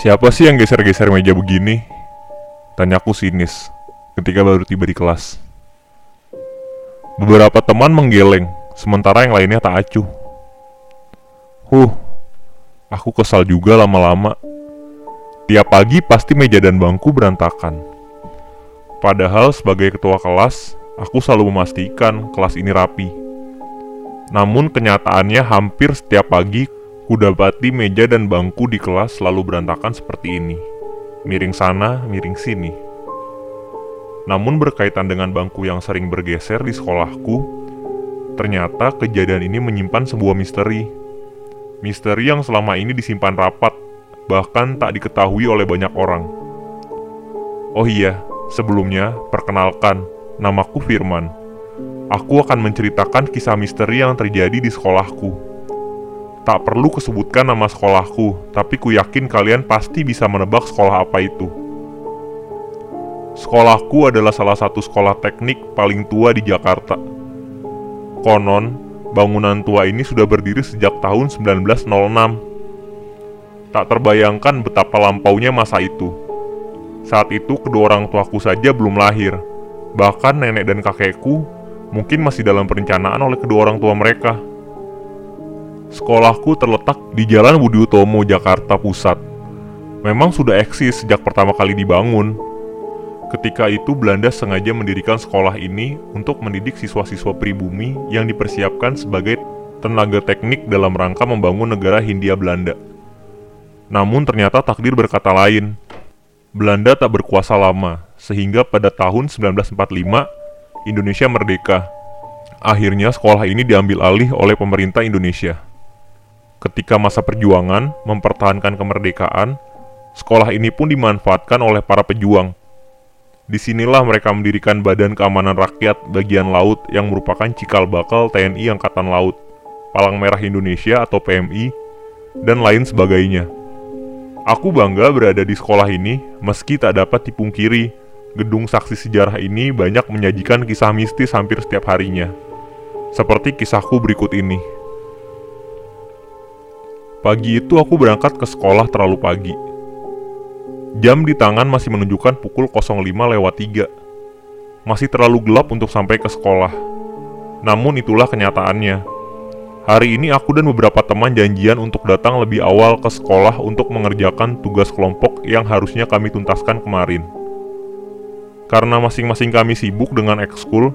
Siapa sih yang geser-geser meja begini? Tanyaku sinis ketika baru tiba di kelas. Beberapa teman menggeleng, sementara yang lainnya tak acuh. Huh, aku kesal juga lama-lama. Tiap pagi pasti meja dan bangku berantakan. Padahal sebagai ketua kelas, aku selalu memastikan kelas ini rapi. Namun kenyataannya hampir setiap pagi kudapati meja dan bangku di kelas selalu berantakan seperti ini. Miring sana, miring sini. Namun berkaitan dengan bangku yang sering bergeser di sekolahku, ternyata kejadian ini menyimpan sebuah misteri. Misteri yang selama ini disimpan rapat, bahkan tak diketahui oleh banyak orang. Oh iya, sebelumnya perkenalkan, namaku Firman. Aku akan menceritakan kisah misteri yang terjadi di sekolahku. Tak perlu kesebutkan nama sekolahku, tapi ku yakin kalian pasti bisa menebak sekolah apa itu. Sekolahku adalah salah satu sekolah teknik paling tua di Jakarta. Konon, bangunan tua ini sudah berdiri sejak tahun 1906. Tak terbayangkan betapa lampaunya masa itu. Saat itu kedua orang tuaku saja belum lahir. Bahkan nenek dan kakekku mungkin masih dalam perencanaan oleh kedua orang tua mereka. Sekolahku terletak di Jalan Budi Utomo, Jakarta Pusat. Memang sudah eksis sejak pertama kali dibangun. Ketika itu Belanda sengaja mendirikan sekolah ini untuk mendidik siswa-siswa pribumi yang dipersiapkan sebagai tenaga teknik dalam rangka membangun negara Hindia Belanda. Namun ternyata takdir berkata lain. Belanda tak berkuasa lama, sehingga pada tahun 1945 Indonesia merdeka. Akhirnya sekolah ini diambil alih oleh pemerintah Indonesia. Ketika masa perjuangan mempertahankan kemerdekaan, sekolah ini pun dimanfaatkan oleh para pejuang. Di sinilah mereka mendirikan Badan Keamanan Rakyat Bagian Laut yang merupakan cikal bakal TNI Angkatan Laut, Palang Merah Indonesia atau PMI, dan lain sebagainya. Aku bangga berada di sekolah ini meski tak dapat dipungkiri gedung saksi sejarah ini banyak menyajikan kisah mistis hampir setiap harinya. Seperti kisahku berikut ini. Pagi itu aku berangkat ke sekolah terlalu pagi. Jam di tangan masih menunjukkan pukul 05 lewat 3. Masih terlalu gelap untuk sampai ke sekolah. Namun itulah kenyataannya. Hari ini aku dan beberapa teman janjian untuk datang lebih awal ke sekolah untuk mengerjakan tugas kelompok yang harusnya kami tuntaskan kemarin. Karena masing-masing kami sibuk dengan ekskul,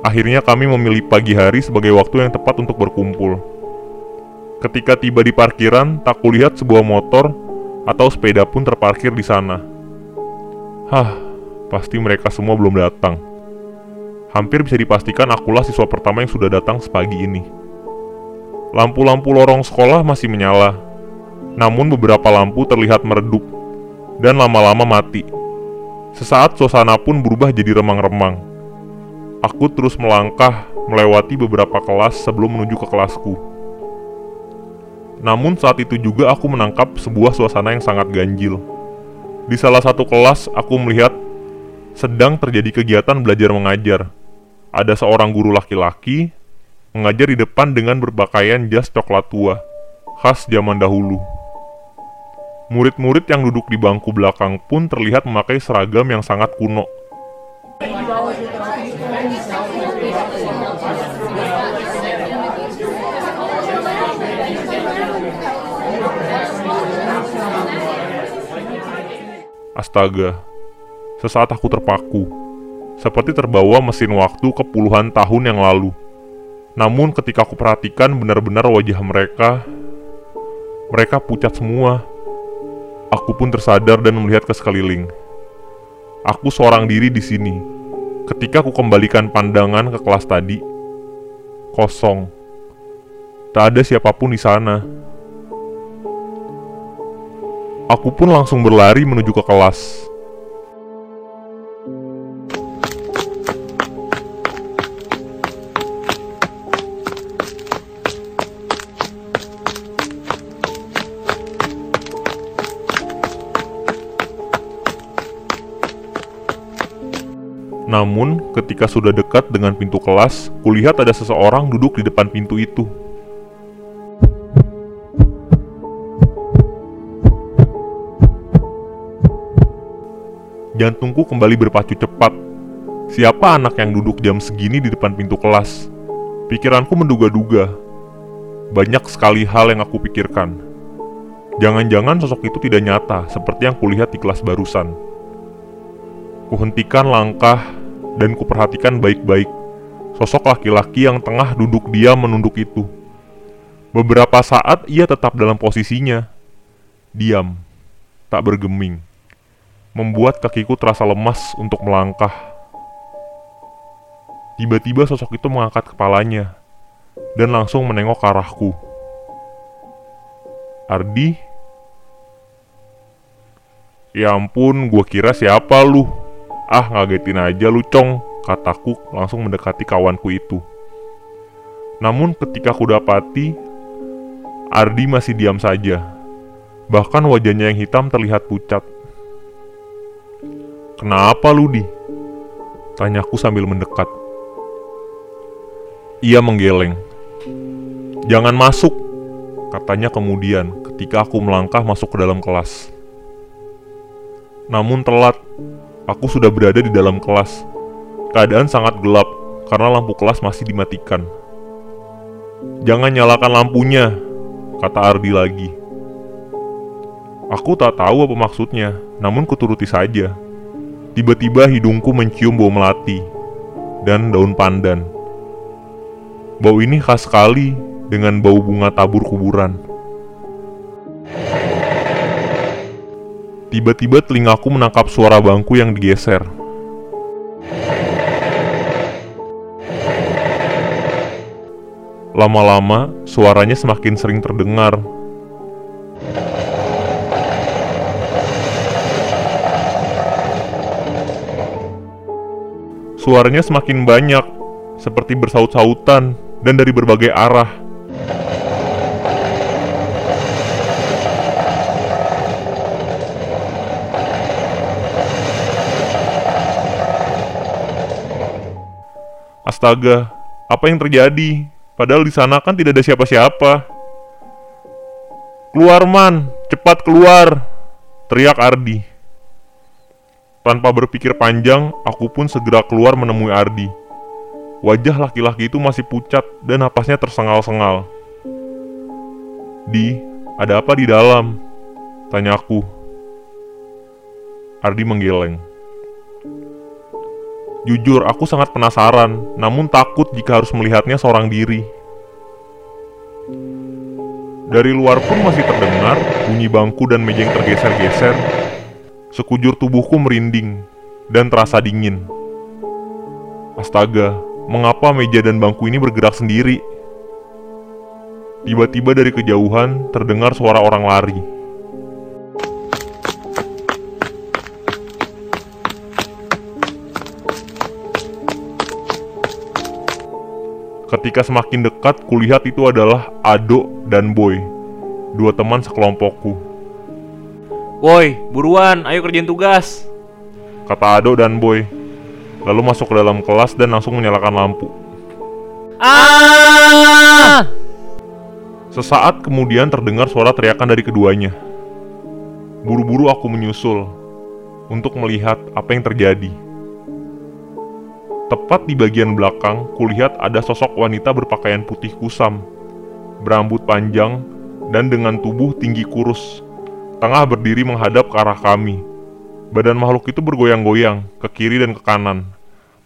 akhirnya kami memilih pagi hari sebagai waktu yang tepat untuk berkumpul. Ketika tiba di parkiran, tak kulihat sebuah motor atau sepeda pun terparkir di sana. Hah, pasti mereka semua belum datang. Hampir bisa dipastikan akulah siswa pertama yang sudah datang sepagi ini. Lampu-lampu lorong sekolah masih menyala, namun beberapa lampu terlihat meredup dan lama-lama mati. Sesaat suasana pun berubah jadi remang-remang. Aku terus melangkah melewati beberapa kelas sebelum menuju ke kelasku. Namun saat itu juga aku menangkap sebuah suasana yang sangat ganjil. Di salah satu kelas aku melihat sedang terjadi kegiatan belajar mengajar. Ada seorang guru laki-laki mengajar di depan dengan berpakaian jas coklat tua, khas zaman dahulu. Murid-murid yang duduk di bangku belakang pun terlihat memakai seragam yang sangat kuno. Astaga, sesaat aku terpaku, seperti terbawa mesin waktu ke puluhan tahun yang lalu. Namun ketika aku perhatikan benar-benar wajah mereka, mereka pucat semua. Aku pun tersadar dan melihat ke sekeliling. Aku seorang diri di sini. Ketika aku kembalikan pandangan ke kelas tadi, kosong. Tak ada siapa pun di sana. Aku pun langsung berlari menuju ke kelas. Namun, ketika sudah dekat dengan pintu kelas, kulihat ada seseorang duduk di depan pintu itu. Jantungku kembali berpacu cepat. Siapa anak yang duduk jam segini di depan pintu kelas? Pikiranku menduga-duga. Banyak sekali hal yang aku pikirkan. Jangan-jangan sosok itu tidak nyata seperti yang kulihat di kelas barusan. Kuhentikan langkah dan kuperhatikan baik-baik sosok laki-laki yang tengah duduk diam menunduk itu. Beberapa saat ia tetap dalam posisinya, diam, tak bergeming, membuat kakiku terasa lemas untuk melangkah. Tiba-tiba sosok itu mengangkat kepalanya dan langsung menengok ke arahku. Ardi? Ya ampun, gua kira siapa lu? Ah, ngagetin aja lu, Cong, kataku langsung mendekati kawanku itu. Namun ketika ku dapati, Ardi masih diam saja. Bahkan wajahnya yang hitam terlihat pucat. Kenapa lu, Di? Tanyaku sambil mendekat. Ia menggeleng. Jangan masuk, katanya kemudian ketika aku melangkah masuk ke dalam kelas. Namun telat, aku sudah berada di dalam kelas. Keadaan sangat gelap karena lampu kelas masih dimatikan. Jangan nyalakan lampunya, kata Ardi lagi. Aku tak tahu apa maksudnya, namun kuturuti saja. Tiba-tiba hidungku mencium bau melati dan daun pandan. Bau ini khas sekali dengan bau bunga tabur kuburan. Tiba-tiba telingaku menangkap suara bangku yang digeser. Lama-lama, suaranya semakin sering terdengar. Suaranya semakin banyak, seperti bersaut-sautan dan dari berbagai arah. Astaga, apa yang terjadi? Padahal di sana kan tidak ada siapa-siapa. Keluar man, cepat keluar! Teriak Ardi. Tanpa berpikir panjang, aku pun segera keluar menemui Ardi. Wajah laki-laki itu masih pucat dan napasnya tersengal-sengal. Di, ada apa di dalam? Tanya aku. Ardi menggeleng. Jujur, aku sangat penasaran, namun takut jika harus melihatnya seorang diri. Dari luar pun masih terdengar bunyi bangku dan meja yang tergeser-geser. Sekujur tubuhku merinding dan terasa dingin. Astaga, mengapa meja dan bangku ini bergerak sendiri. Tiba-tiba dari kejauhan terdengar suara orang lari. Ketika semakin dekat, kulihat itu adalah Ado dan Boy, dua teman sekelompokku. Boy, buruan, ayo kerjain tugas. Kata Ado dan Boy, lalu masuk ke dalam kelas dan langsung menyalakan lampu. Ah! Sesaat kemudian terdengar suara teriakan dari keduanya. Buru-buru aku menyusul untuk melihat apa yang terjadi. Tepat di bagian belakang, kulihat ada sosok wanita berpakaian putih kusam, berambut panjang, dan dengan tubuh tinggi kurus. Tengah berdiri menghadap ke arah kami. Badan makhluk itu bergoyang-goyang ke kiri dan ke kanan.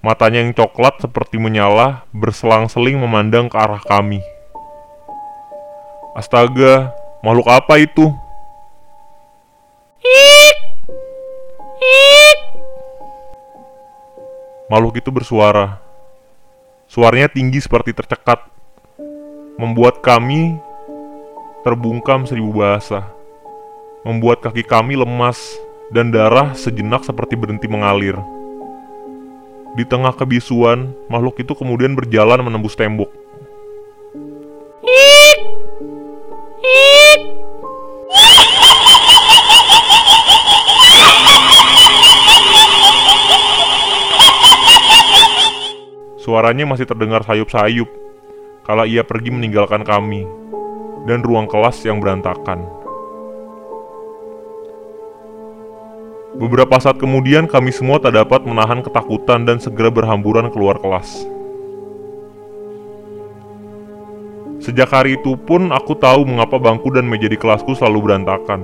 Matanya yang coklat seperti menyala, berselang-seling memandang ke arah kami. Astaga, makhluk apa itu? Makhluk itu bersuara. Suaranya tinggi seperti tercekat, membuat kami terbungkam seribu bahasa, membuat kaki kami lemas dan darah sejenak seperti berhenti mengalir. Di tengah kebisuan, makhluk itu kemudian berjalan menembus tembok. Suaranya masih terdengar sayup-sayup kala ia pergi meninggalkan kami dan ruang kelas yang berantakan. Beberapa saat kemudian kami semua tak dapat menahan ketakutan dan segera berhamburan keluar kelas. Sejak hari itu pun aku tahu mengapa bangku dan meja di kelasku selalu berantakan.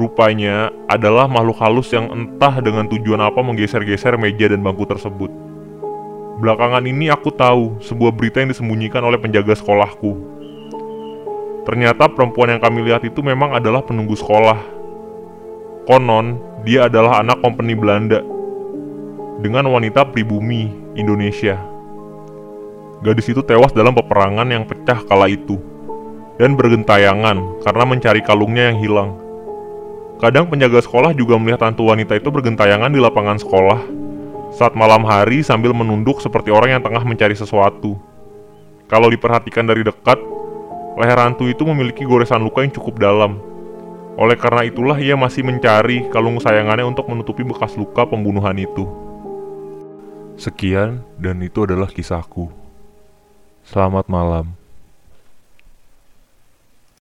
Rupanya adalah makhluk halus yang entah dengan tujuan apa menggeser-geser meja dan bangku tersebut. Belakangan ini aku tahu sebuah berita yang disembunyikan oleh penjaga sekolahku. Ternyata perempuan yang kami lihat itu memang adalah penunggu sekolah. Konon, dia adalah anak kompeni Belanda dengan wanita pribumi Indonesia. Gadis itu tewas dalam peperangan yang pecah kala itu dan bergentayangan karena mencari kalungnya yang hilang. Kadang penjaga sekolah juga melihat hantu wanita itu bergentayangan di lapangan sekolah saat malam hari sambil menunduk seperti orang yang tengah mencari sesuatu. Kalau diperhatikan dari dekat, leher hantu itu memiliki goresan luka yang cukup dalam oleh karena itulah ia masih mencari kalung sayangannya untuk menutupi bekas luka pembunuhan itu. Sekian dan itu adalah kisahku. Selamat malam.